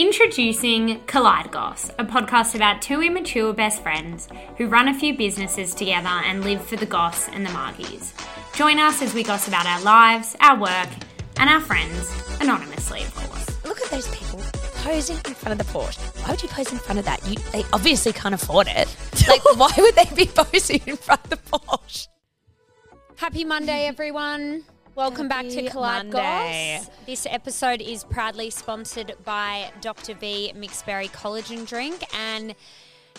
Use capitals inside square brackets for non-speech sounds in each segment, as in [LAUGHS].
Introducing Kolide Goss, a podcast about two immature best friends who run a few businesses together and live for the goss and the margies. Join us as we goss about our lives, our work, and our friends, anonymously, of course. Look at those people posing in front of the Porsche. Why would you pose in front of that? You, they obviously can't afford it. [LAUGHS] Like, why would they be posing in front of the Porsche? Happy Monday, everyone. Welcome back to Kolide. Goss. This episode is proudly sponsored by Dr. V Mixed Berry Collagen Drink. And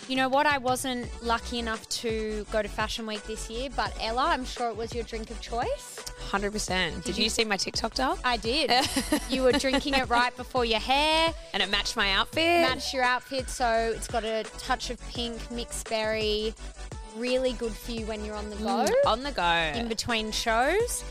you know what? I wasn't lucky enough to go to Fashion Week this year, but Ella, I'm sure it was your drink of choice. 100%. Did, you, you- see my TikTok doll? I did. [LAUGHS] you were drinking it right before your hair, And it matched my outfit. matched your outfit. So it's got a touch of pink, mixed berry. Really good for you when you're on the go, mm, On the go. in between shows.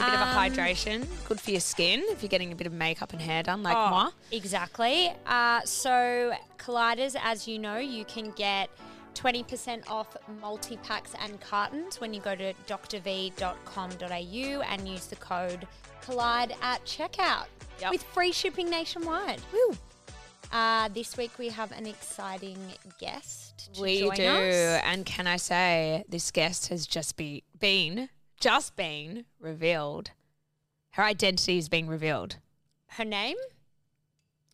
A bit of a Um, hydration. Good for your skin if you're getting a bit of makeup and hair done like Oh, moi. Exactly. Uh, so, Colliders, as you know, you can get 20% off multi packs and cartons when you go to drv.com.au and use the code Kolide at checkout Yep. with free shipping nationwide. Woo. Uh, this week we have an exciting guest. We do. Us. And can I say, this guest has just be, been, just been revealed. Her identity is being revealed. Her name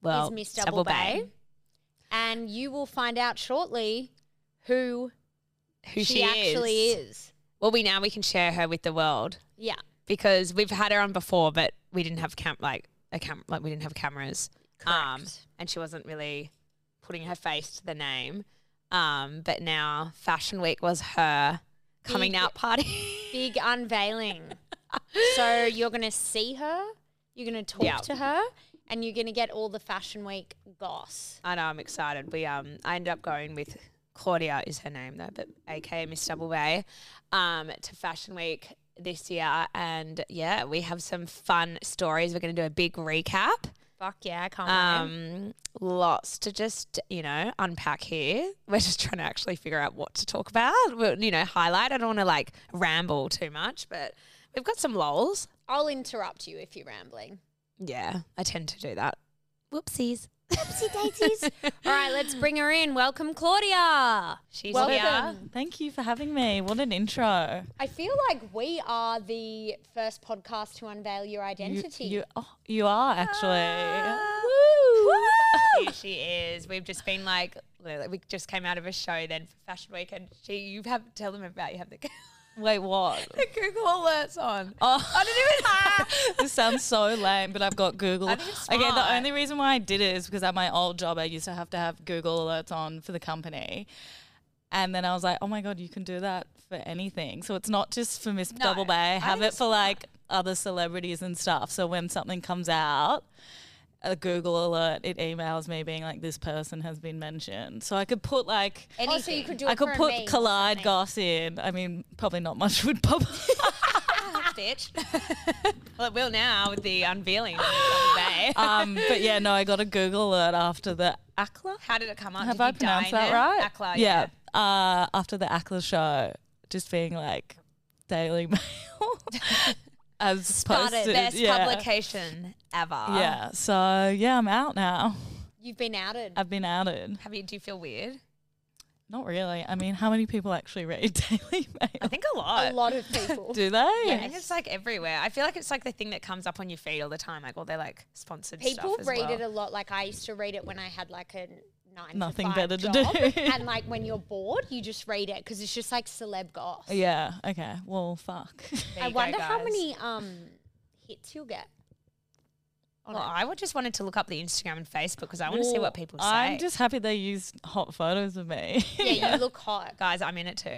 Well, is Miss Double, Bay. And you will find out shortly who, Who she, she, actually is. is. Well, we now we can share her with the world Yeah. because we've had her on before, but we didn't have camp like a cam like we didn't have cameras. Um, Correct. and she wasn't really putting her face to the name. Um, but now Fashion Week was her coming Big- out party. [LAUGHS] big unveiling. so you're going to see her, you're going to talk Yeah. to her, and you're going to get all the Fashion Week goss. I know I'm excited. We um I ended up going with Claudia is her name though, but aka Miss Double Bay, um, to Fashion Week this year and yeah, we have some fun stories. We're gonna do a big recap. Fuck yeah, I can't. Um lots to just, you know, unpack here. [LAUGHS] We're just trying to actually figure out what to talk about. We'll, you know, highlight. I don't want to like ramble too much, but we've got some lols. I'll interrupt you if you're rambling. Yeah, I tend to do that. Whoopsies. Oopsie daisies. [LAUGHS] all right, let's bring her in. Welcome, Claudia. She's Welcome. here. Thank you for having me. What an intro. I feel like we are the first podcast to unveil your identity. you, oh, you are actually. Ah, here she is. We've just been like, we just came out of a show then for Fashion Week, and she, you have tell them about you have the, [LAUGHS] Wait, what? [LAUGHS] the Google alerts on. Oh, I didn't even. [LAUGHS] this sounds so lame, but I've got Google. I think it's Okay, the only reason why I did it is because at my old job, I used to have to have Google alerts on for the company. And then I was like, oh my God, you can do that for anything. So it's not just for Miss No, Double Bay, I have think it it's for like other celebrities and stuff. So when something comes out, a Google alert, it emails me being like, this person has been mentioned. So I could put like, oh, so you could do I could put Kolide something. Goss in. I mean, probably not much would pop. [LAUGHS] bitch. [LAUGHS] well, it will now with the unveiling. of Miss Double Bay. um, but yeah, no, I got a Google alert after the Acler. How did it come up? Have Did I pronounced that it? right? Acler, yeah. Uh, after the Acler show, just being like Daily [LAUGHS] Mail as Started. posted. Best yeah. publication ever. Yeah. So yeah, I'm out now. You've been outed. I've been outed. Have you? Do you feel weird? Not really. I mean, how many people actually read [LAUGHS] Daily Mail? I think a lot. a lot of people. [LAUGHS] Do they? I think it's like everywhere. I feel like it's like the thing that comes up on your feed all the time. Like, well, they're like sponsored People stuff as read well. it a lot. Like I used to read it when I had like a nine Nothing to five better to do. and [LAUGHS] like when you're bored, you just read it because it's just like celeb goss. Yeah. Okay. Well, fuck. I you go, wonder how many um hits you'll get. Well. I would just wanted to look up the Instagram and Facebook because I want to see what people say. I'm just happy they used hot photos of me. yeah, you [LAUGHS] look hot. guys, I'm in it too.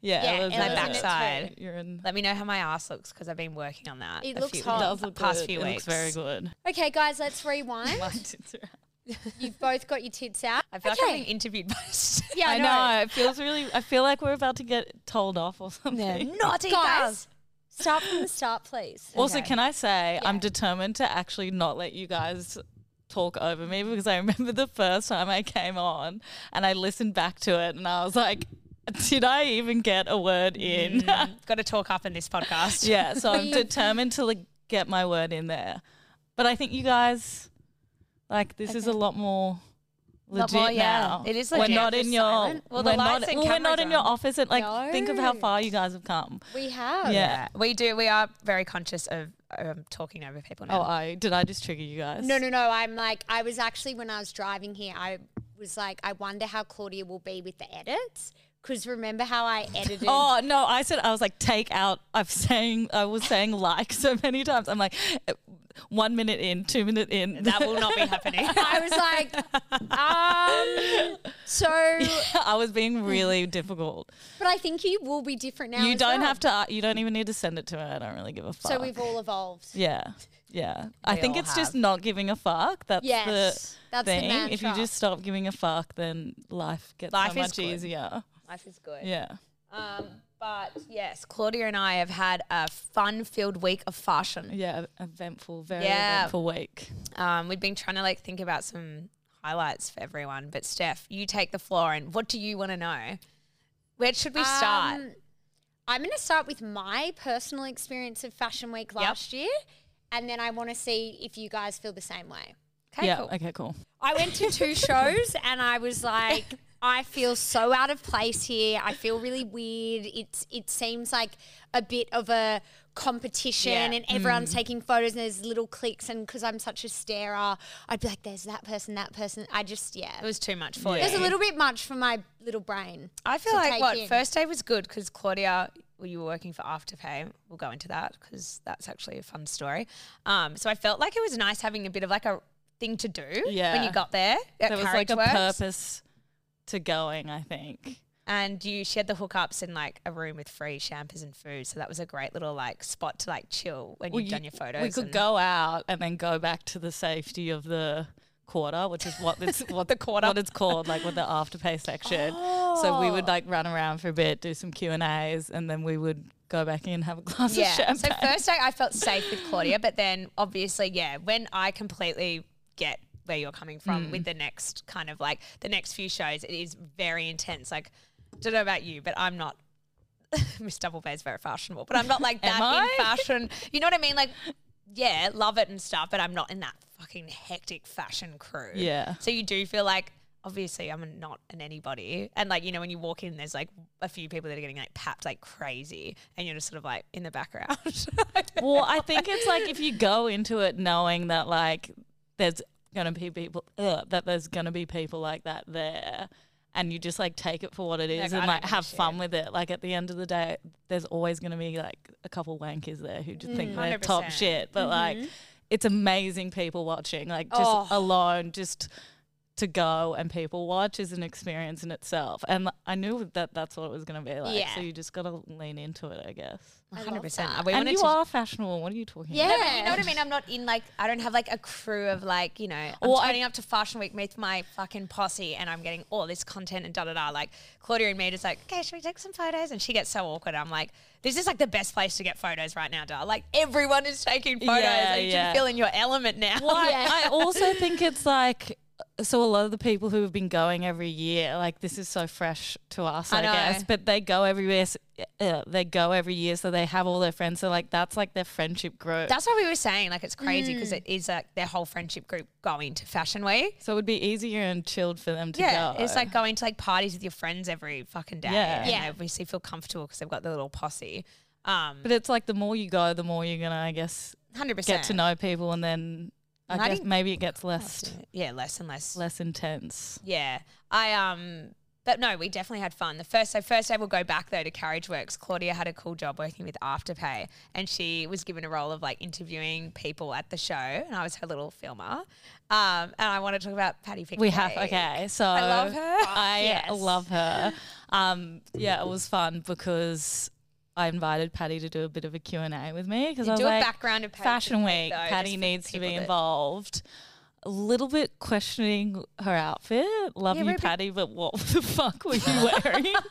yeah. Yeah, Ella's Ella's in in it it too. too. You're in. Let me know how my ass looks because I've been working on that. It a looks few, hot. It does look past good. few it weeks. looks very good. Okay, guys, let's rewind. My tits are out. You've both got your tits out. I feel like I'm being interviewed by. [LAUGHS] Yeah, I know. It feels really. I feel like we're about to get told off or something. [LAUGHS] naughty Guys, start from the start, please. Also, Okay. can I say I'm determined to actually not let you guys talk over me because I remember the first time I came on and I listened back to it and I was like, did I even get a word in? Mm, [LAUGHS] got to talk up in this podcast. yeah, so I'm determined to like, get my word in there. But I think you guys Like this is a lot more Lot legit more, yeah. now. It is We're not in your silent. Well, the we're lights not, and well, we're not in your office and like think of how far you guys have come. We have. Yeah. we do. We are very conscious of um, talking over people Oh, now. I did I just trigger you guys? No, no, no. I'm like, I was actually, when I was driving here, I was like, I wonder how Claudia will be with the edits. Because remember how I edited. Oh no! I said I was like take out. I'm saying I was saying like so many times. I'm like eh, one minute in, two minute in. that will not be happening. [LAUGHS] I was like, um, so, [LAUGHS] I was being really difficult. but I think you will be different now. you as don't well. have to. uh, You don't even need to send it to me. I don't really give a fuck. So we've all evolved. Yeah, yeah. I think all it's just not giving a fuck. That's Yes, the that's the thing. if you just stop giving a fuck, then life gets Life so much good. easier. Life is good. Yeah. Um, but yes, Claudia and I have had a fun-filled week of fashion. Yeah, eventful, very Yeah. eventful week. Um, we've been trying to like think about some highlights for everyone. But Steph, you take the floor, and what do you want to know? Where should we start? Um, I'm going to start with my personal experience of Fashion Week last year. And then I want to see if you guys feel the same way. okay, yeah. cool. Okay. Cool. I went to two [LAUGHS] shows and I was like, I feel so out of place here. I feel really weird. It's it seems like a bit of a competition Yeah. and everyone's taking photos and there's little clicks and because I'm such a starer, I'd be like, there's that person, that person. I just yeah. It was too much for you. It was a little bit much for my little brain. I feel like what in. first day was good because Claudia, well, you were working for Afterpay. We'll go into that because that's actually a fun story. Um, so I felt like it was nice having a bit of like a thing to do when you got there. At There was like a Carriageworks. purpose to going. I think. and you shared the hookups in like a room with free shampoos and food. So that was a great little like spot to like chill when Well, you've you- done your photos. We could go out and then go back to the safety of the quarter, which is what it's [LAUGHS] what The quarter. what it's called, like with the afterpay section. So we would like run around for a bit, do some Q and A's, and then we would go back in, and have a glass Yeah. of champagne. So first day I felt safe with Claudia, but then obviously, yeah, when I completely get where you're coming from Mm. with the next kind of like the next few shows, it is very intense. Like, don't know about you, but I'm not. [LAUGHS] Miss Double is very fashionable, but I'm not like [LAUGHS] that I? in [LAUGHS] fashion. You know what I mean? Like, yeah, love it and stuff, but I'm not in that fucking hectic fashion crew. Yeah. So you do feel like obviously I'm not an anybody. And like, you know, when you walk in, there's like a few people that are getting like papped like crazy and you're just sort of like in the background. well, I think it's like if you go into it knowing that like there's gonna be people ugh, that there's gonna be people like that there. And you just like take it for what it is Like, and like have shit. fun with it. Like at the end of the day, there's always going to be like a couple wankers there who just think they're top 100%. shit. But like, it's amazing people watching. Like just Oh. alone, just to go and people watch is an experience in itself. And I knew that that's what it was going to be like. Yeah. So you just got to lean into it, I guess. I 100%. that. We and you are fashionable. What are you talking Yeah. about? No, but you know what I mean? I'm not in like I don't have like a crew of like, you know, I'm Well, I- turning up to Fashion Week with my fucking posse and I'm getting all this content and da da da. Like Claudia and me just like, okay, should we take some photos? And she gets so awkward. I'm like, this is like the best place to get photos right now, da. Like everyone is taking photos. Yeah, like, yeah. you feel in your element now. Well, [LAUGHS] I- Yeah. I, also think it's like so a lot of the people who have been going every year, like this is so fresh to us, I I, guess. But they go every year. Uh, they go every year, so they have all their friends. So like that's like their friendship group. That's what we were saying. Like it's crazy because it is like their whole friendship group going to Fashion Week. so it would be easier and chilled for them to Yeah, go. it's like going to like parties with your friends every fucking day. Yeah. and Yeah. they obviously feel comfortable because they've got their little posse. Um, but it's like the more you go, the more you're gonna, I guess, hundred percent get to know people, and then I I guess maybe it gets less Yeah, less and less. less intense. Yeah, I um, but no, we definitely had fun. The first so first day we'll go back though to Carriageworks. Claudia had a cool job working with Afterpay, and she was given a role of like interviewing people at the show, and I was her little filmer. Um, and I want to talk about Patty Pickney. We have okay, so I love her. I Yes. love her. Um, yeah, it was fun because I invited Patty to do a bit of a Q and A with me because I was do a like, background of Patty Fashion Week, though, Patty needs to be involved. A little bit questioning her outfit. Love Yeah, you, we're a bit- Patty, but what the fuck were you wearing? [LAUGHS]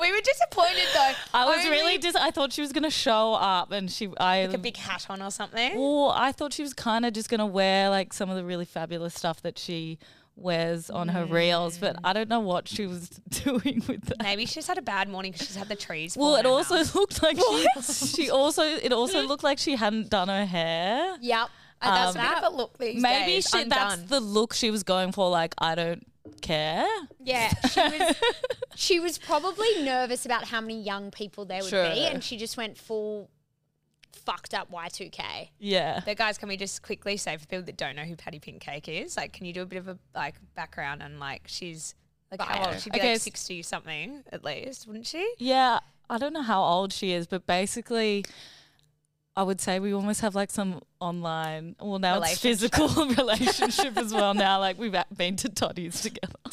We were disappointed though. I was Only really just. I thought she was gonna show up, and she. I like a big hat on or something. Well, I thought she was kind of just going to wear like some of the really fabulous stuff that she wears on her reels, but I don't know what she was [LAUGHS] doing with that. Maybe she's had a bad morning because she's had the trees. Well, it also looked like she, [LAUGHS] she also it also looked like she hadn't done her hair. Yep. I that's It's a bit of a look these Maybe days. she, that's the look she was going for. Like, I don't care. Yeah, she was. she was probably nervous about how many young people there would Sure. be, [LAUGHS] and she just went full fucked up Y two K. Yeah. But guys, can we just quickly say for people that don't know who Patty Pink Cake is, like, can you do a bit of a like background and like she's like how Bio. old? She'd be Okay, like sixty something at least, wouldn't she? Yeah, I don't know how old she is, but basically, I would say we almost have like some online. Well, now it's physical [LAUGHS] relationship as well. Now, like we've been to Toddy's together. [LAUGHS]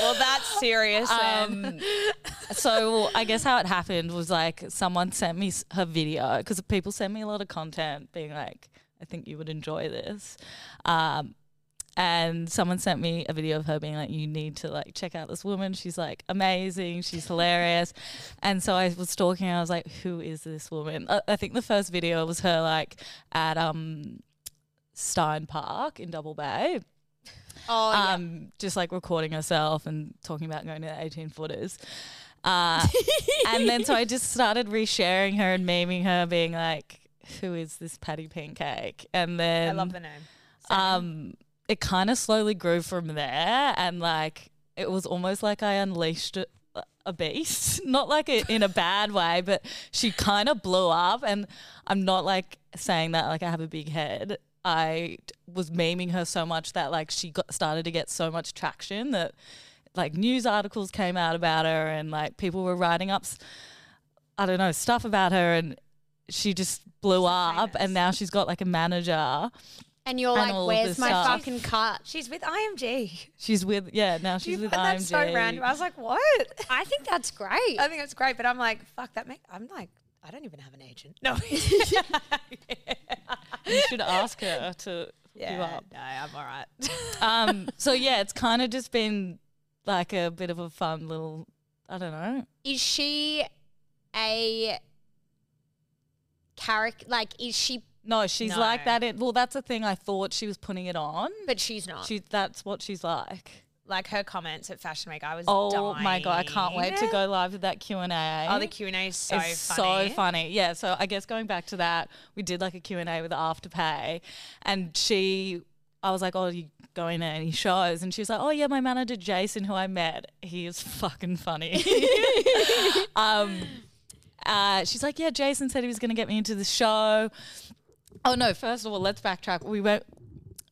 Well, that's serious. Um, [LAUGHS] so I guess how it happened was like someone sent me her video because people send me a lot of content, being like, "I think you would enjoy this." Um, and someone sent me a video of her being like, "You need to like check out this woman. She's like amazing. She's hilarious." And so I was stalking. I was like, "Who is this woman?" I, I think the first video was her like at um Steyne Park in Double Bay Oh yeah. um, just like recording herself and talking about going to the 18 footers. Uh, [LAUGHS] and then so I just started resharing her and memeing her, being like, "Who is this Patty Pancake?" And then I love the name. Same. um, it kind of slowly grew from there, and like it was almost like I unleashed a, a beast, [LAUGHS] not like a, in a bad way, but she kind of blew up. And I'm not like saying that like I have a big head. I was memeing her so much that like she got started to get so much traction that like news articles came out about her and like people were writing up I don't know stuff about her and she just blew up famous. and now she's got like a manager and you're and like, "Where's my stuff. fucking cut?" she's with IMG. She's with yeah now she's You- with and IMG. that's so random. I was like, what? I think that's great. I think it's great, but I'm like, fuck that. Make I'm like, I don't even have an agent. No. [LAUGHS] [LAUGHS] you should ask her to hook you yeah, up. no, I'm all right. [LAUGHS] Um, so yeah, it's kind of just been like a bit of a fun little. I don't know. is she a character? Like, is she? No, she's No. like that. In, well, that's the thing. I thought she was putting it on. But she's not. She that's what she's like. like her comments at Fashion Week, I was. Oh my god, I can't wait to dying. go live with that Q and A. Oh, the Q and A is so it's funny. so funny. Yeah. So I guess going back to that, we did like a Q&A with Afterpay and she, I was like, oh, you going to any shows? And she was like, oh yeah, my manager Jason, who I met, he is fucking funny. [LAUGHS] [LAUGHS] um, uh, she's like, yeah, Jason said he was going to get me into the show. Oh no, first of all, let's backtrack. We went,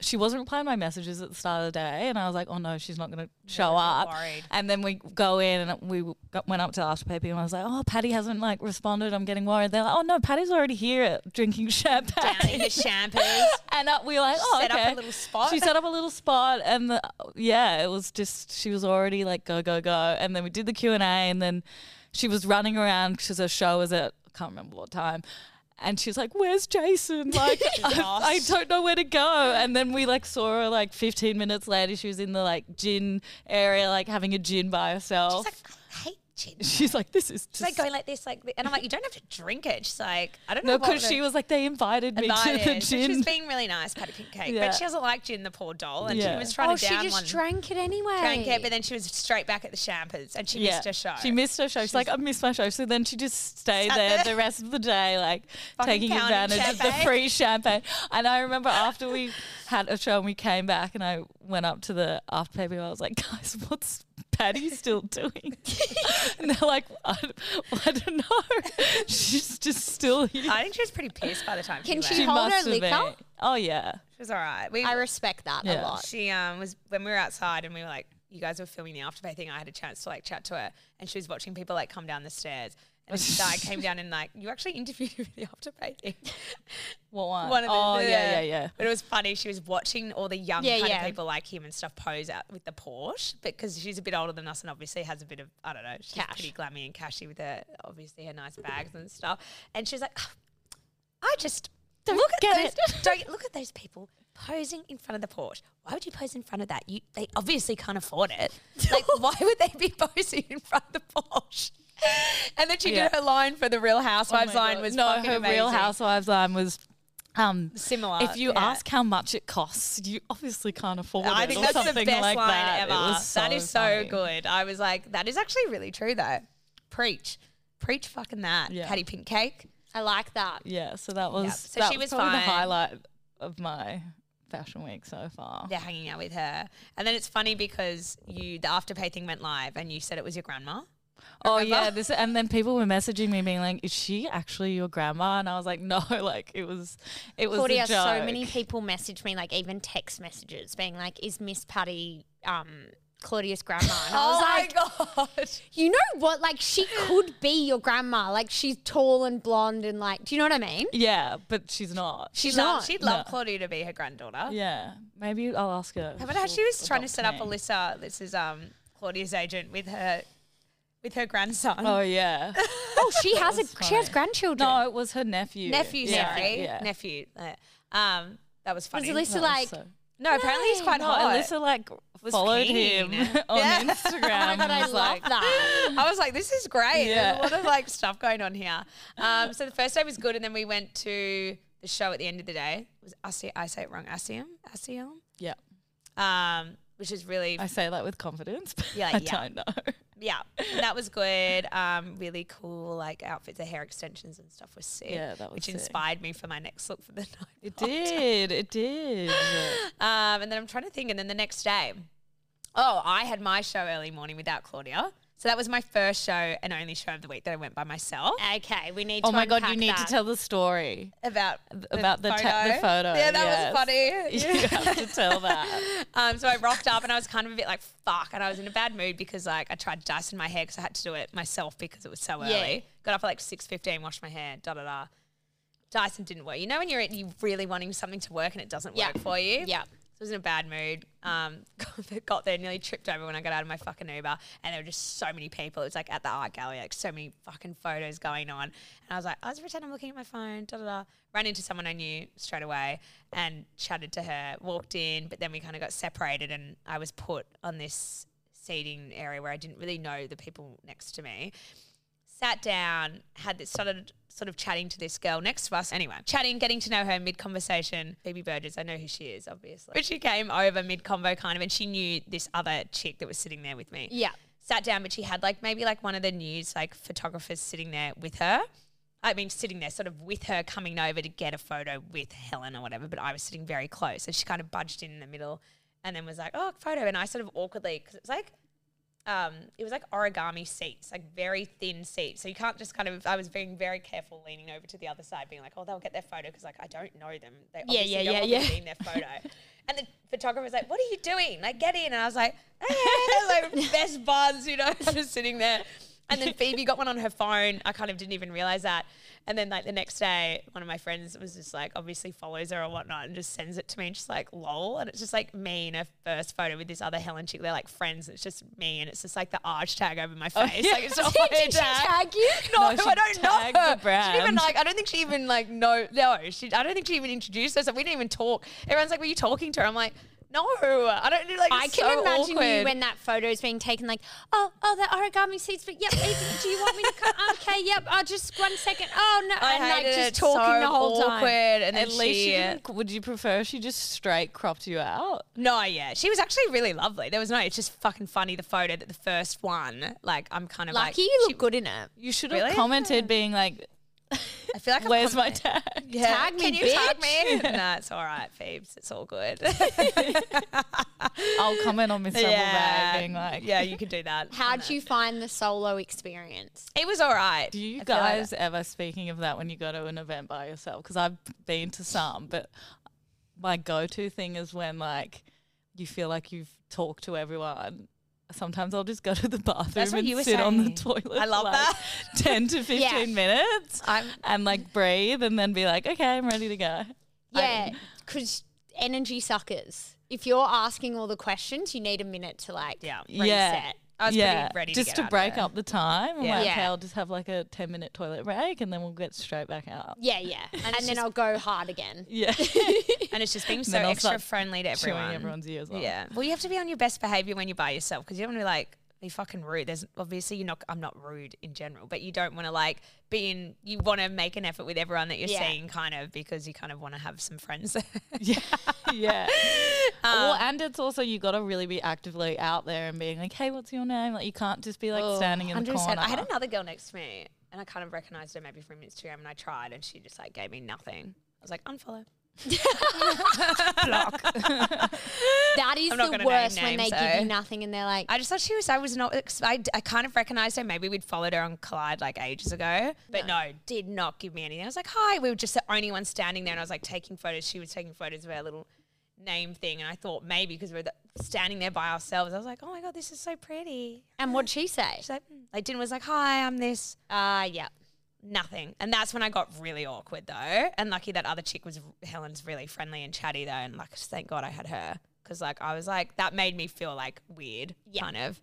she wasn't replying to my messages at the start of the day and I was like, oh no, she's not going to show was up. worried. And then we go in and we got, went up to Afterpay people and I was like, oh, Patty hasn't like responded. I'm getting worried. They're like, oh no, Patty's already here drinking [LAUGHS] champagne. Down in the shampoos. [LAUGHS] and uh, we were like, oh, set okay. up a little spot. She set up a little spot, and the, yeah, it was just she was already like go go go, and then we did the Q and A, and then she was running around because her show was at I can't remember what time. And she's like, "Where's Jason? Like, [LAUGHS] I. I don't know where to go." And then we like saw her like 15 minutes later. She was in the like gin area, like having a gin by herself. She's like, I hate gin. She's like, "This is She's like just going like this, like, and I'm like, you don't have to drink it. She's like, I don't know. what because she was like, "They invited me to the invited. So She gin." was being really nice, Patty Pink Cake, Yeah. but she doesn't like gin, the poor doll, and she was trying oh, to she just one. drank it anyway. drank it, but then she was straight back at the Champers, and she missed her show. She missed her show. She's like, I missed my show. So then she just stayed there there. the rest of the day, like taking pounding advantage of the free champagne. And I remember after we had a show and we came back and I went up to the after paper, I was like, guys, what's Patty still doing? [LAUGHS] and they're like, I, I don't know. [LAUGHS] She's just still here. I think she was pretty pissed by the time Can she she left. hold her have liquor? been. Oh yeah. She was all right. We, I respect that Yeah. a lot. she um was when we were outside and we were like, you guys were filming the afterpay thing. I had a chance to like chat to her, and she was watching people like come down the stairs. And guy came [LAUGHS] down and like, you actually interviewed for the thing. What one? One of the- oh the- yeah, yeah, yeah. But it was funny. She was watching all the young Yeah, kind yeah. of people like him and stuff pose out with the Porsche because she's a bit older than us and obviously has a bit of I don't know. She's Cash. pretty glammy and cashy with her obviously her nice bags and stuff. And she's like, "Ah, I just Don't look at those. [LAUGHS] Don't [LAUGHS] look at those people posing in front of the Porsche. Why would you pose in front of that? You they obviously can't afford it. Like why would they be posing in front of the Porsche? [LAUGHS] And then she Yeah. did her line for the Real Oh Housewives my line God. was no, her Real. Housewives line was. Um, Similar. if you yeah. ask how much it costs, you obviously can't afford it. I think or that's the best like line that. ever. Was that is so funny. good. I was like, that is actually really true though. Preach. Preach fucking that. Yeah. Patty Pink Cake. I like that. Yeah, so that was So that she was probably the highlight of my fashion week so far. They're hanging out with her, and then it's funny because you the afterpay thing went live, and you said it was your grandma. Oh Remember? yeah, this and then people were messaging me being like, "Is she actually your grandma?" And I was like, [LAUGHS] "No, like it was, it was Claudia, a joke." so many people messaged me, like even text messages, being like, "Is Miss Patty um, Claudia's grandma?" And I was like, [LAUGHS] Oh my god! "You know what? Like she could be your grandma. Like she's tall and blonde and like, do you know what I mean?" Yeah, but she's not. She's Love- not. She'd love No. Claudia to be her granddaughter. Yeah, maybe I'll ask her. How about how she'll was trying to set up. Alyssa? This is um Claudia's agent with her with her grandson. Oh yeah. [LAUGHS] Oh, she has a was she has grandchildren. no, it was her nephew. nephew, Yeah, sorry, Yeah. nephew. Um, that was funny. Was Alyssa That like? so- no, apparently he's quite No, hot. Alyssa like Was followed keen. him [LAUGHS] on Yeah. Instagram. Oh my god, I and was love like, that. I was like, this is great. Yeah. There's a lot of like stuff going on here. Um, [LAUGHS] so the first day was good, and then we went to the show at the end of the day. It was Asi- I say it wrong, Asium, Asium, Yeah, um, which is really I say that with confidence, but Yeah, [LAUGHS] I yeah. don't know. yeah, that was good. Um, really cool like outfits, the hair extensions and stuff was sick. Yeah, that was which sick. inspired me for my next look for the [LAUGHS] night. It did. It did. Um, and then I'm trying to think, and then the next day, oh, I had my show early morning without Claudia. So that was my first show and only show of the week that I went by myself. Okay, we need. To. Oh my god, you need that. to tell the story About about the ta- the photo. Yeah, that yes. was funny. [LAUGHS] You have to tell that. [LAUGHS] Um, so I rocked up and I was kind of a bit like fuck, and I was in a bad mood because like I tried dicing my hair because I had to do it myself because it was so Yeah. early. Got up at like six fifteen, washed my hair, da da da. Dyson didn't work. You know when you're you really wanting something to work and it doesn't Yeah. work for you. Yeah. So I was in a bad mood. Um, [LAUGHS] got there, nearly tripped over when I got out of my fucking Uber, and there were just so many people. It was like at the art gallery, like so many fucking photos going on, and I was like, I was pretending I'm looking at my phone. Da da da. Ran into someone I knew straight away and chatted to her. Walked in, but then we kind of got separated, and I was put on this seating area where I didn't really know the people next to me sat down, had this started sort of chatting to this girl next to us. Anyway, chatting, getting to know her mid conversation. Phoebe Burgess, I know who she is, obviously. But she came over mid convo kind of, and she knew this other chick that was sitting there with me. Yeah. Sat down, but she had like maybe like one of the news like photographers sitting there with her. I mean, sitting there sort of with her coming over to get a photo with Helen or whatever, but I was sitting very close. So she kind of budged in in the middle and then was like, oh, photo. And I sort of awkwardly, because it was like, um, it was like origami seats, like very thin seats. So you can't just kind of. I was being very careful, leaning over to the other side, being like, "Oh, they'll get their photo," because like I don't know them. They Yeah, obviously yeah, don't yeah, want me yeah. seeing their [LAUGHS] photo. and the photographer was like, "What are you doing? Like, get in." And I was like, [LAUGHS] "Hey, like [LAUGHS] best buds," you know, just sitting there. And then Phoebe got one on her phone. I kind of didn't even realize that. And then like the next day, one of my friends was just like obviously follows her or whatnot and just sends it to me and just like lol. And it's just like me in a first photo with this other Helen chick. They're like friends. It's just me and it's just like the arch tag over my oh, face. yeah. Like it's not [LAUGHS] Did my she tag. you? No, No, I don't know her. the She even like. I don't think she even like no no. She I don't think she even introduced herself. We didn't even talk. Everyone's like, "Were you talking to her?" I'm like, "No, I don't do like." I can so imagine you when that photo is being taken, like, oh, oh, the origami seats, but yep, do you want me to come? [LAUGHS] Okay, yep, oh, just one second. Oh, no. I and like just it, talking so the whole awkward. time. And then At least she, would you prefer she just straight cropped you out? No, yeah, she was actually really lovely. There was no. It's just fucking funny the photo that the first one. Like I'm kind of Lucky like. you look she- good in it. You should have Really? commented being like, I feel like I'm "Where's com- my tag?" Yeah. Tag me, Can you tag bitch. me? [LAUGHS] nah, it's all right, Phoebes. It's all good. I'll comment on Miss yeah, being like, yeah, you can do that. How'd you find the solo experience? It was all right. Do you I feel like guys ever, speaking of that, when you go to an event by yourself? Because I've been to some, but my go to thing is when like you feel like you've talked to everyone. Sometimes I'll just go to the bathroom and sit on the toilet. I for, love like, that. [LAUGHS] 10 to 15 Yeah. minutes I'm and like breathe and then be like, okay, I'm ready to go. Yeah, because energy suckers. If you're asking all the questions, you need a minute to like Yeah. reset. Yeah. I was yeah, pretty ready to just get to out of break there. up the time. Yeah. like, Yeah. okay, I'll just have like a 10 minute toilet break and then we'll get straight back out. Yeah, yeah. [LAUGHS] And, then I'll go hard again. Yeah. [LAUGHS] and it's just being so extra friendly to Chewing everyone. everyone's ears off. Yeah. Well, you have to be on your best behavior when you're by yourself because you don't want to be like be fucking rude. There's obviously you're not. I'm not rude in general, but you don't want to like be in. You want to make an effort with everyone that you're Yeah. seeing, kind of because you kind of want to have some friends. [LAUGHS] Yeah. [LAUGHS] yeah. [LAUGHS] Um, well, and it's also you got to really be actively out there and being like, "Hey, what's your name?" Like you can't just be like Oh, standing in the 100%. corner. I had another girl next to me, and I kind of recognized her maybe from Instagram, and I tried, and she just like gave me nothing. I was like, unfollow. [LAUGHS] Block. [LAUGHS] That is I'm not the gonna name worst when they names, give though. you nothing and they're like, I just thought she was. I was not. ex- I, I kind of recognized her. Maybe we'd followed her on Kolide like ages ago, but no. did not give me anything. I was like, "Hi." We were just the only one standing there, and I was like taking photos. She was taking photos of our little name thing, and I thought maybe because we were the, standing there by ourselves, I was like, "Oh my god, this is so pretty." and what'd she say? She's like, mm. like Din was like, "Hi, I'm this." Ah, yeah. Nothing, and that's when I got really awkward though. And lucky that other chick was Helen's really friendly and chatty though, and like thank God I had her because like I was like that made me feel like weird, kind of.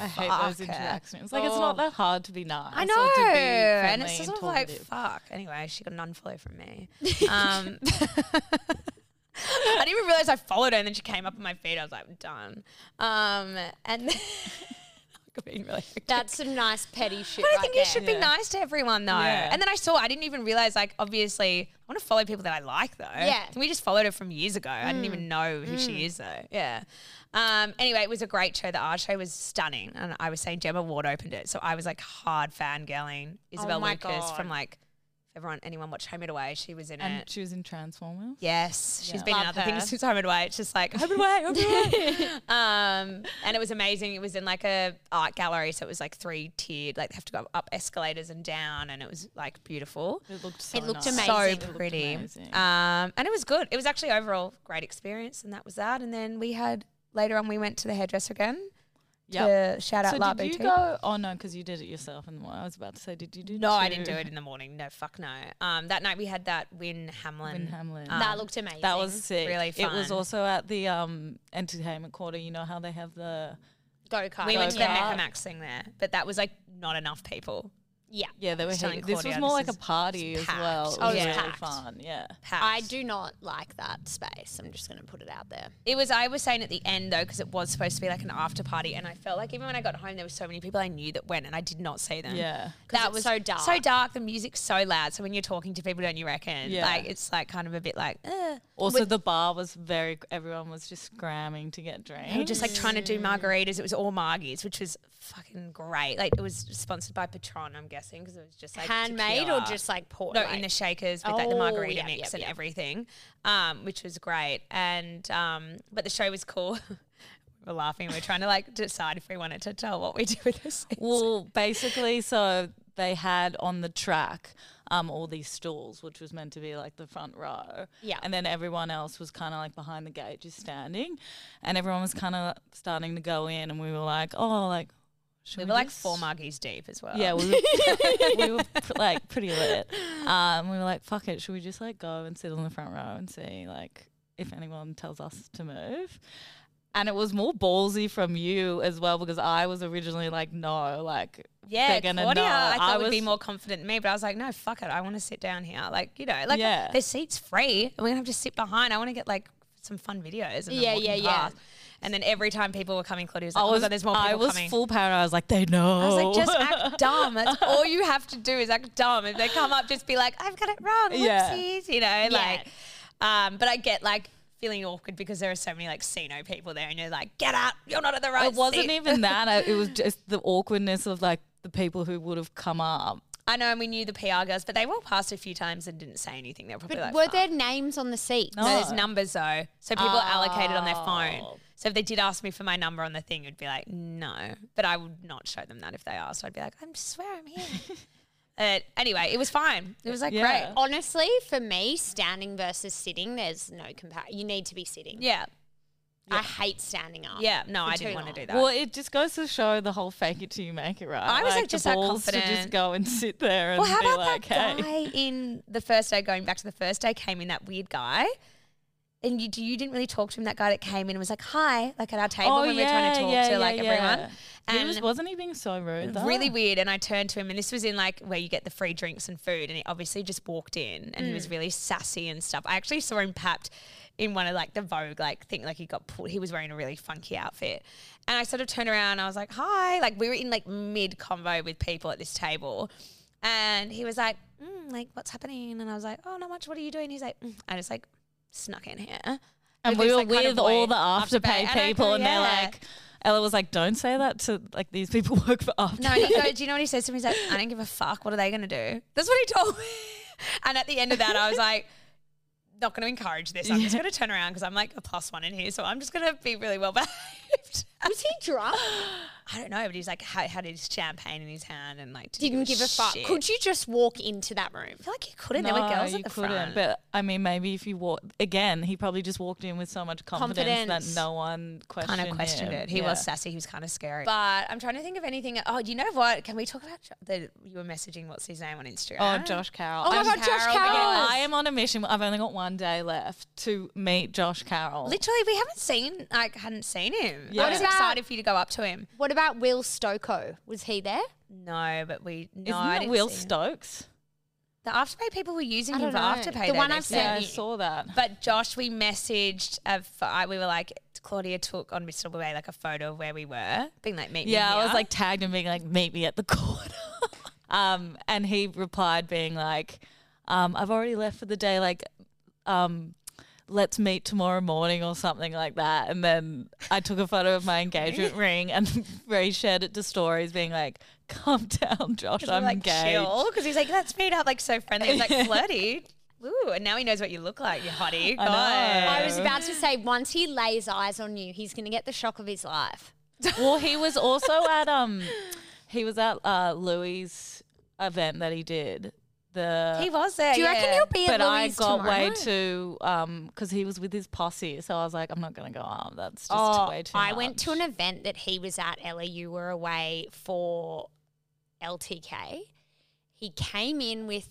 I hate those interactions. Like it's not Oh. that hard to be nice. I know, and it's just sort of like fuck. Anyway, she got an unfollow from me. [LAUGHS] um, I didn't even realize I followed her, and then she came up on my feed. I was like, done. Um, and then [LAUGHS] [LAUGHS] being really [LAUGHS] That's some nice petty shit But I right think there. you should be nice to everyone though. Yeah. And then I saw, I didn't even realize, like, obviously, I want to follow people that I like though. Yeah. And we just followed her from years ago. I didn't even know who she is though. Yeah. Um, anyway, it was a great show. The art show was stunning. And I was saying Gemma Ward opened it. So I was like hard fangirling Isabel my Lucas from like, if everyone, anyone watched Home and Away, she was in And it. she was in Transformers. Yes, she's Yeah. been in Love other her. things since Home and Away. It's just like Home and Away, Home and Away. [LAUGHS] [LAUGHS] um, and it was amazing. It was in like a art gallery, so it was like three tiered. Like they have to go up escalators and down, and it was like beautiful, It looked so It looked nice. amazing. so It looked pretty. amazing. Um, and it was good. It was actually overall great experience, and that was that. And then we had later on, we went to the hairdresser again Yep. to shout out So La did you go? Oh no, because you did it yourself. And I was about to say, did you do? No, I didn't do it in the morning. No, fuck no. Um, that night we had that Wynn Hamlyn. Wynn Hamlyn. um, that looked amazing. That was sick. really fun. It was also at the um entertainment quarter. You know how they have the go kart. we went to the Go-kart. Max thing there, but that was like not enough people. Yeah. yeah they were. was telling heated. This was more this like a party as packed. well. It Oh, was it's really packed. fun. Yeah. Packed. I do not like that space. I'm just going to put it out there. It was. I was saying at the end though, because it was supposed to be like an after party, and I felt like even when I got home, there were so many people I knew that went, and I did not see them. Yeah. That that it's was so dark. So dark. The music's so loud. So when you're talking to people, don't you reckon? Yeah. Like it's like kind of a bit like. Uh. Also, the bar was very. Everyone was just scramming to get drinks. They were just like trying to do margaritas. It was all margies, which was fucking great. Like it was sponsored by Patron, I'm guessing, because it was just like Handmade tequila. or just like poured? No, like, in the shakers with like the Oh, margarita yep, mix yep, and yep. everything, um, which was great. And um, but the show was cool. [LAUGHS] we're laughing. We're trying to like decide if we wanted to tell what we do with this. Well, basically, so they had on the track um, all these stools, which was meant to be like the front row. Yeah. And then everyone else was kind of like behind the gate, just standing. And everyone was kind of starting to go in, and we were like, oh, like, should we we, were like four margies deep as well. Yeah, we were, [LAUGHS] [LAUGHS] we were like pretty lit. Um, we were like, fuck it, should we just like go and sit on the front row and see like if anyone tells us to move? And it was more ballsy from you as well because I was originally like, no, like Yeah, they're gonna Claudia, know. I thought I would be more confident than me, but I was like, no, fuck it. I want to sit down here. Like, you know, like Yeah. there's seats free, and we're gonna have to sit behind. I want to get like some fun videos. And Yeah, yeah, yeah. yeah. And then every time people were coming, Claudia was like, I oh was, god, there's more people I was coming. full power. I was like, they know. I was like, just act [LAUGHS] dumb. That's all you have to do is act dumb. If they come up, just be like, I've got it wrong. Yeah. Whoopsies, you know, like. Um, but I get like feeling awkward because there are so many like Sino people there, and you're like, get out, you're not at the right. it wasn't seat. even that. I- [LAUGHS] It was just the awkwardness of like the people who would have come up. I know, and we knew the PR girls, but they walked past a few times and didn't say anything. They were probably But like, were "Fuck." there names on the seat? No, there's numbers though. So people are allocated on their Oh. phone. So if they did ask me for my number on the thing, it'd be like, no. But I would not show them that if they asked. I'd be like, I swear I'm here. [LAUGHS] uh, anyway, it was fine. It was like Yeah. great. Honestly, for me, standing versus sitting, there's no comparison. You need to be sitting. Yeah. I hate standing up. Yeah. No, I didn't want to do that. Well, it just goes to show the whole fake it till you make it right. I was, like, the just that balls to just go and sit there and Well, how be about like, that hey. guy [LAUGHS] in the first day, going back to the first day, came in that weird guy? And you, you didn't really talk to him, that guy that came in and was like, hi, like at our table when we were trying to talk to like everyone. He was, And- wasn't he being so rude though? really weird. And I turned to him, and this was in like where you get the free drinks and food. And he obviously just walked in, and he Mm. was really sassy and stuff. I actually saw him papped in one of like the Vogue like thing, like he got pulled. He was wearing a really funky outfit, and I sort of turned around. and I was like, "Hi!" Like we were in like mid convo with people at this table, and he was like, mm, "Like what's happening?" And I was like, "Oh, not much. What are you doing?" He's like, mm. "I just like snuck in here." and we were like, kind of with all the afterpay I people, go, and they're like, Ella was like, "Don't say that to like these people [LAUGHS] work for afterpay." No, he goes, do you know what he says to me? He's like, I don't give a fuck. What are they going to do? That's what he told me. [LAUGHS] And at the end of that, I was like, not going to encourage this. I'm just going to turn around because I'm like a plus one in here. So I'm just going to be really well behaved. [LAUGHS] Was he drunk? [GASPS] I don't know, but he's like had, had his champagne in his hand and like Didn't give a fuck. shit. Could you just walk into that room? I feel like you couldn't. there were girls you at the couldn't. front. But I mean, maybe if you walk again, he probably just walked in with so much confidence, Confidence. that no one questioned kind of questioned him. it. He Yeah. was sassy. He was kind of scary. But I'm trying to think of anything. Oh, you know what? Can we talk about Jo- the you were messaging what's his name on Instagram? Oh, Josh Carroll. Oh my I'm- God, Josh Carroll. Carroll. I am on a mission. I've only got one day left to meet Josh Carroll. Literally, we haven't seen like hadn't seen him. Yeah. I was What about- excited for you to go up to him. What about Will Stoko? Was he there? No, but we no. Isn't I that didn't Will see him. Stokes? The afterpay people were using I him don't for know. afterpay. The one I've said. Yeah, I saw that. But Josh, we messaged. Uh, for, we were like, Claudia took on Mr. Way like a photo of where we were, being like, meet me. Yeah, I was here." like tagged and being like, meet me at the corner. [LAUGHS] um, and he replied being like, um, I've already left for the day. Like, um, let's meet tomorrow morning or something like that. And then I took a photo of my [LAUGHS] engagement ring and [LAUGHS] Ray shared it to stories being like, calm [LAUGHS] down, Josh, 'Cause we I'm like engaged. chill because he's like, let's meet up, like so friendly, He's like flirty. Ooh, and now he knows what you look like, you hottie. I know. I was about to say, once he lays eyes on you, he's going to get the shock of his life. Well, he was also at um, he was at uh Louis' event that he did. The He was there. Do you reckon he'll be at but I got tomorrow way night? too um because he was with his posse, so I was like, I'm not gonna go up. That's just Oh, way too. I went to an event that he was at. Ella, you were away for LTK. He came in with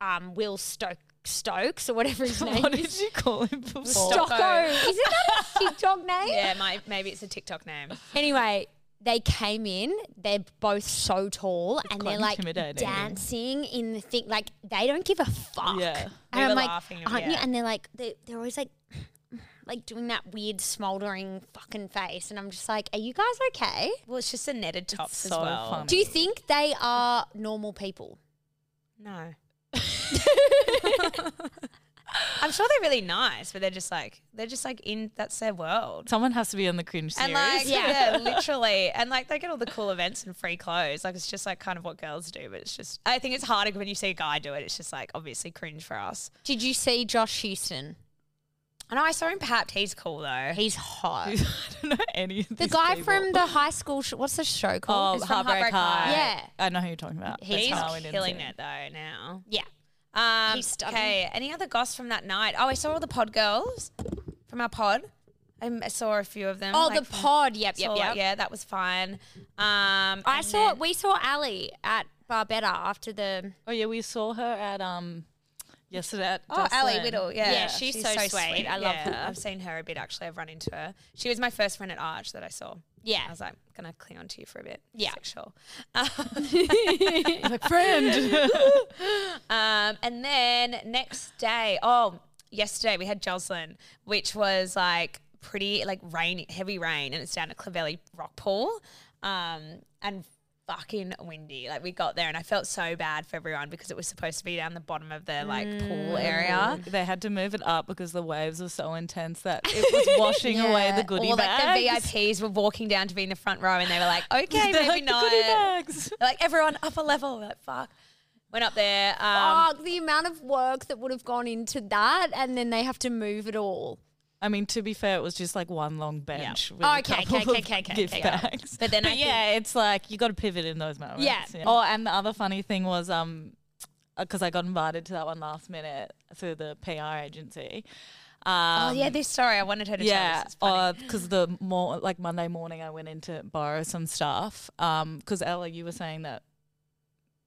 um, Will Stoke, Stokes or whatever his [LAUGHS] name what is. did you call him before? Stocko. Isn't that a [LAUGHS] TikTok name? Yeah, my, maybe it's a TikTok name. Anyway, they came in. They're both so tall, and they're like dancing in the thing. Like they don't give a fuck. Yeah. and We I'm like, laughing, aren't you? yeah. And they're like, they, they're always like, [CLEARS THROAT] like doing that weird smoldering fucking face, and I'm just like, are you guys okay? Well, it's just the netted tops so as well. funny. Do you think they are normal people? No. [LAUGHS] [LAUGHS] I'm sure they're really nice, but they're just like they're just like in that's their world. Someone has to be on the cringe series. And like Yeah. yeah. literally. And like they get all the cool events and free clothes. Like it's just like kind of what girls do, but it's just I think it's harder when you see a guy do it. It's just like obviously cringe for us. Did you see Josh Heuston? I know I saw him perhaps he's cool though. He's hot. [LAUGHS] I don't know any of the guy people. from the high school. Sh- what's the show oh called? It's from Heartbreak Heartbreak High. High. Yeah. I know who you're talking about. he's That's how killing it though now. yeah. Um, He's stunning. okay. Any other goss from that night? Oh, I saw all the pod girls from our pod. I m- saw a few of them. Oh, like, the from- pod. Yep, yep, saw, yep. Yeah, that was fine. Um, I and saw. then- We saw Ali at Barbetta after the. Oh yeah, we saw her at um yesterday. At Oh, Ali. Whittle, yeah. Yeah, she's so sweet. I love Yeah, her. I've seen her a bit actually. I've run into her. She was my first friend at Arch that I saw. Yeah. I was like, gonna cling on to you for a bit. Yeah. Sexual. [LAUGHS] like friend. [LAUGHS] Um, and then next day, oh, yesterday we had Jocelyn, which was like pretty like rain, heavy rain, and it's down at Clovelly Rock Pool, um, and fucking windy. Like we got there, and I felt so bad for everyone because it was supposed to be down the bottom of the like pool area. they had to move it up because the waves were so intense that it was [LAUGHS] washing away the goodie or bags. like the VIPs were walking down to be in the front row, and they were like, [LAUGHS] "Okay, They're maybe like, the not." goodie bags. They're [LAUGHS] like everyone upper level. We're like fuck. Went up there. Um, Fuck, the amount of work that would have gone into that, and then they have to move it all. I mean, to be fair, it was just like one long bench. With Oh, a okay, couple okay, of okay, okay, gift okay. bags. But then I yeah, it's like you got to pivot in those moments. Yeah. Oh, and the other funny thing was, um, because I got invited to that one last minute through the PR agency. Um, oh yeah, this story I wanted her to tell yeah, us. It's funny. because the more like Monday morning, I went in to borrow some stuff. Um, because Ella, you were saying that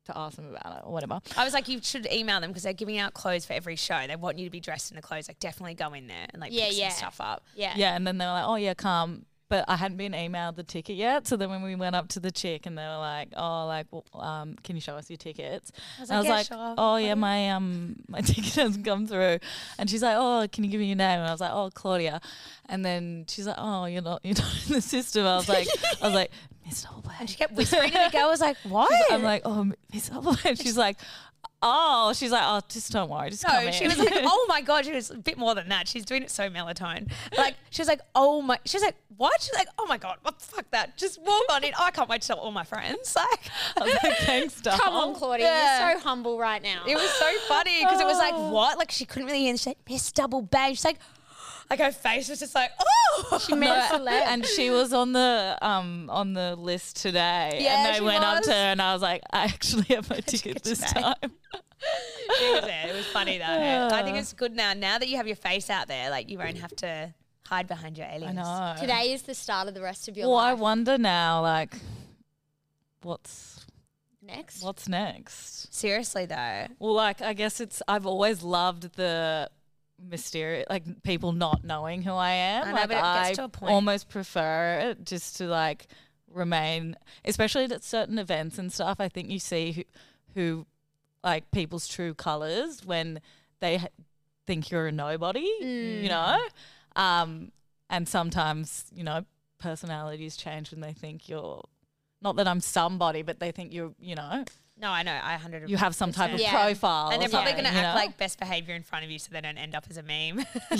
to ask them about it or whatever. I was like, you should email them because they're giving out clothes for every show. They want you to be dressed in the clothes. Like, definitely go in there and like Yeah, pick yeah. some stuff up. Yeah. Yeah, and then they were like, "Oh yeah, come." But I hadn't been emailed the ticket yet. So then when we went up to the chick and they were like, "Oh, like, well, um, can you show us your tickets?" I was And I was "Yeah, like, sure." "Oh yeah, my um [LAUGHS] my ticket hasn't come through." And she's like, "Oh, can you give me your name?" And I was like, "Oh, Claudia." And then she's like, "Oh, you're not [LAUGHS] you're not in the system." I was like, "I was like, Miss Double And she kept [LAUGHS] whispering, and the girl was like, "What?" I'm like, "Oh, Miss Double." And she's like. oh, she's like, oh, just don't worry, just come No, in. she was like, oh my god, she was a bit more than that. She's doing it so melatonin. Like she was like, oh my, she's like, what? She's like, oh my god, what fuck that? Just walk on in. I can't wait to tell all my friends. [LAUGHS] Like, I was like, thanks, doll. [LAUGHS] Come on, Claudia. Yeah. You're so humble right now. it was so funny because it was like, oh. what? Like she couldn't really hear. And she's like, Miss Double Bang. She's like, like her face was just like, oh. She made a [LAUGHS] celeb. and she was on the um on the list today. Yeah, and they she went up to her, and I was like, I actually have [LAUGHS] my ticket this today. time. [LAUGHS] She was there. It was funny though. I think it's good now. Now that you have your face out there, like you won't have to hide behind your aliens. I know. Today is the start of the rest of your Well, I wonder now, like, what's Next. what's next? Seriously though. Well, like, I guess it's. I've always loved the mysterious, like people not knowing who I am. I know, like, but it I gets to a point- almost prefer it just to like remain, especially at certain events and stuff. I think you see who, who like people's true colors when they think you're a nobody. Mm. You know, um, and sometimes you know personalities change when they think you're. Not that I'm somebody, but they think you're, you know, No, I know. I hundred. you have some type of Yeah. profile. And they're probably something, going to you act know? like best behavior in front of you so they don't end up as a meme. [LAUGHS]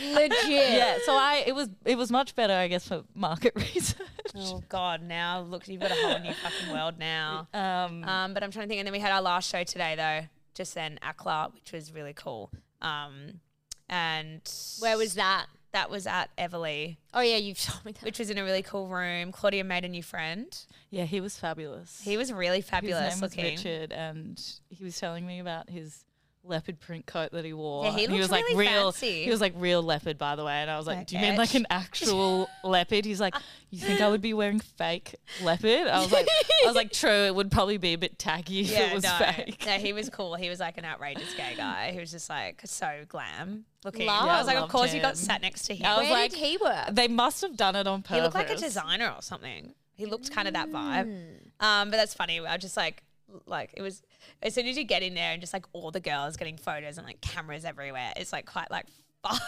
Legit. yeah, so I it was it was much better, I guess, for market [LAUGHS] research. oh, God. Now, look, you've got a whole new fucking world now. [LAUGHS] Um, Um, but I'm trying to think. And then we had our last show today, though, just then, Acler, which was really cool. Um, and Where was that? that? was at Everly, Oh yeah, you've told me that. which was in a really cool room. Claudia made a new friend. Yeah, he was fabulous. He was really fabulous his name looking. was Richard, and he was telling me about his leopard print coat that he wore. Yeah, he And looked was like really real. fancy. He was like real leopard, by the way. And I was like, Like "Do you mean like an actual [LAUGHS] leopard?" He's like, "You think I would be wearing fake leopard?" I was like, "I was like, [LAUGHS] true. It would probably be a bit tacky if it was no, fake." no, he was cool. He was like an outrageous gay guy. He was just like so glam looking. Love. I was like, I of loved course you got sat next to him. I was Where like, did he work? They must have done it on purpose. He looked like a designer or something. He looked kind of that vibe. Um, but that's funny. I was just like like it was as soon as you get in there and just like all the girls getting photos and like cameras everywhere. It's like quite like [LAUGHS] fuck.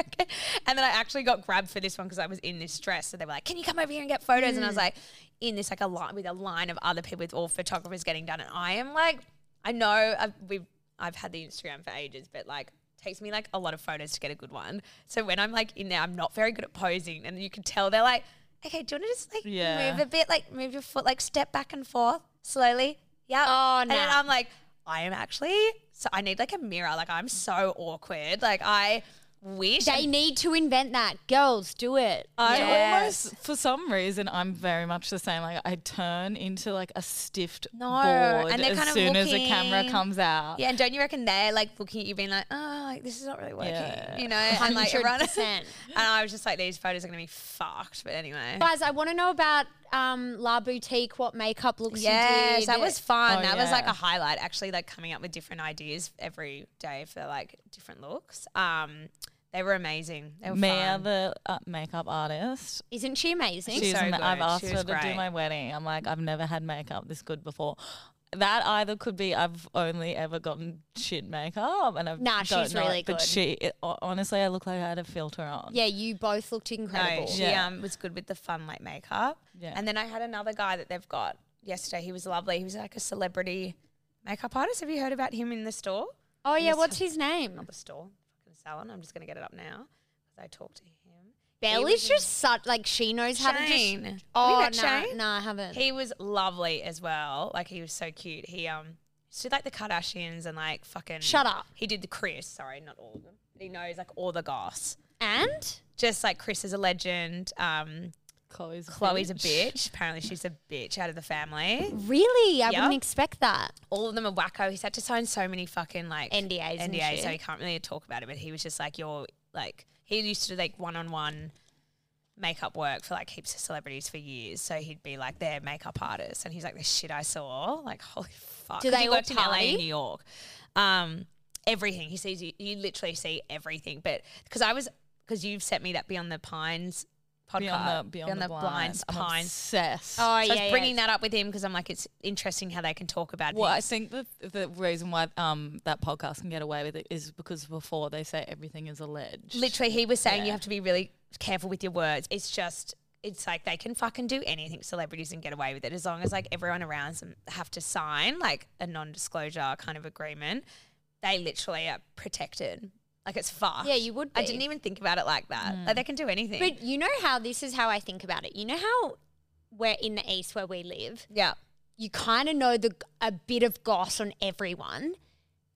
Okay. And then I actually got grabbed for this one because I was in this dress. So they were like, "Can you come over here and get photos?" And I was like, in this like a line with a line of other people with all photographers getting done. And I am like, I know I've, we've I've had the Instagram for ages, but like takes me like a lot of photos to get a good one. So when I'm like in there, I'm not very good at posing, and you can tell they're like, "Okay, do you want to just like Yeah. move a bit, like move your foot, like step back and forth slowly?" Yeah. Oh, no. And then. I'm like, I am actually so I need like a mirror. Like I'm so awkward. Like I wish They need to invent that. Girls, do it. I Yes. almost, for some reason, I'm very much the same. Like I turn into like a stiffed No, board and they're as kind of soon as the camera comes out. Yeah, and don't you reckon they're like looking at you, being like, "Oh, like this is not really working," Yeah. you know? And like everyone, [LAUGHS] and 100%. I was just like, these photos are gonna be fucked. But anyway, Guys, I want to know about um, La Boutique, what makeup looks you yes, did. that was fun. Oh, that was like a highlight. Actually, like coming up with different ideas every day for like different looks. Um, they were amazing. They were Mia, fun. the uh, makeup artist, Isn't she amazing? She's she's so ama- I've good. asked She her was to do great. my wedding. I'm like, I've never had makeup this good before. That either could be I've only ever gotten shit makeup, and I've Nah, don't she's know it, really But good. she, it, ho- honestly, I look like I had a filter on. yeah, you both looked incredible. No, she Yeah. um, was good with the fun like makeup. Yeah. And then I had another guy that they've got yesterday. He was lovely. He was like a celebrity makeup artist. Have you heard about him in the store? Oh yeah, what's his name? Not the store, fucking salon. I'm just gonna get it up now because I talked to him. Belly's was- just such like she knows how to Shane. just. Oh no, Shane? no, I haven't. He was lovely as well. Like he was so cute. He um to like the Kardashians and like fucking. Shut up. He did the Kris. Sorry, not all of them. He knows like all the goss. and Just like Kris is a legend. Um, Khloé's a Khloé's a bitch. Apparently, she's a bitch out of the family. really, I Yep. wouldn't expect that. all of them are wacko. He's had to sign so many fucking like NDAs and NDAs, so he can't really talk about it. But he was just like, you're like, he used to do like one on one makeup work for like heaps of celebrities for years. So he'd be like their makeup artist, and he's like, the shit I saw, like holy fuck. Do 'Cause they he all worked in LA party? and New York? Um, everything he sees, you, you literally see everything. But because I was, because you've sent me that Beyond the Pines podcast, Beyond the beyond, the, Blinds, blinds, obsessed. Oh So I was yeah. bringing that up with him because I'm like, it's interesting how they can talk about Well, I think that the reason why um, that podcast can get away with it is because before they say everything is alleged. literally he was saying you have to be really careful with your words it's just it's like they can fucking do anything, celebrities, and get away with it as long as like everyone around them have to sign like a non-disclosure kind of agreement. They literally are protected. Like it's fucked. Yeah, you would I didn't even think about it like that. Like mm. they can do anything. But you know how this is how I think about it. You know how we're in the east where we live. yeah. You kind of know the a bit of goss on everyone.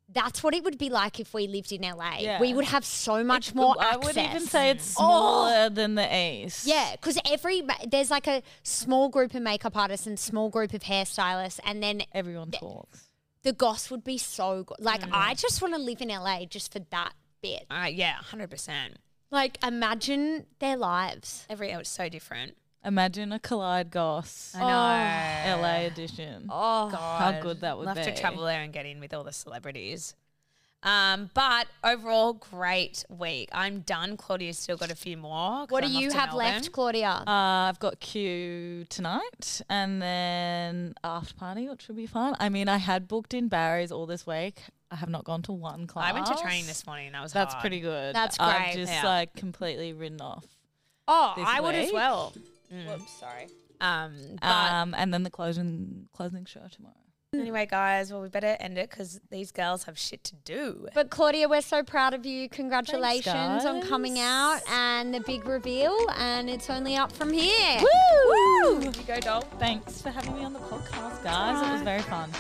That's what it would be like if we lived in LA. Yeah. We would have so much more I access. would even say it's oh. smaller than the east. Yeah, because every there's like a small group of makeup artists and small group of hairstylists, and then Everyone talks. the goss would be so good. Like mm. I just want to live in LA just for that bit. Uh, yeah, hundred percent. Like imagine their lives. Every oh, it's so different. Imagine a Kolide Goss I know. LA edition. Oh, God. How good that would We'll have to travel there and get in with all the celebrities. Um, but overall, great week. I'm done. Claudia's still got a few more. what do I'm you have Melbourne. left, Claudia? Uh, I've got Q tonight and then after party, which will be fun. I mean, I had booked in Barry's all this week. I have not gone to one class. I went to training this morning. That was That's hard. pretty good. That's great. I've just Yeah. like completely ridden off. oh, I would as well. Mm. Whoops, sorry. Um, but Um, and then the closing closing show tomorrow. Mm. anyway, guys, well, we better end it because these girls have shit to do. But Claudia, we're so proud of you. Congratulations on coming out and the big reveal. And it's only up from here. Woo! You go, doll. Thanks for having me on the podcast, guys. It was very fun.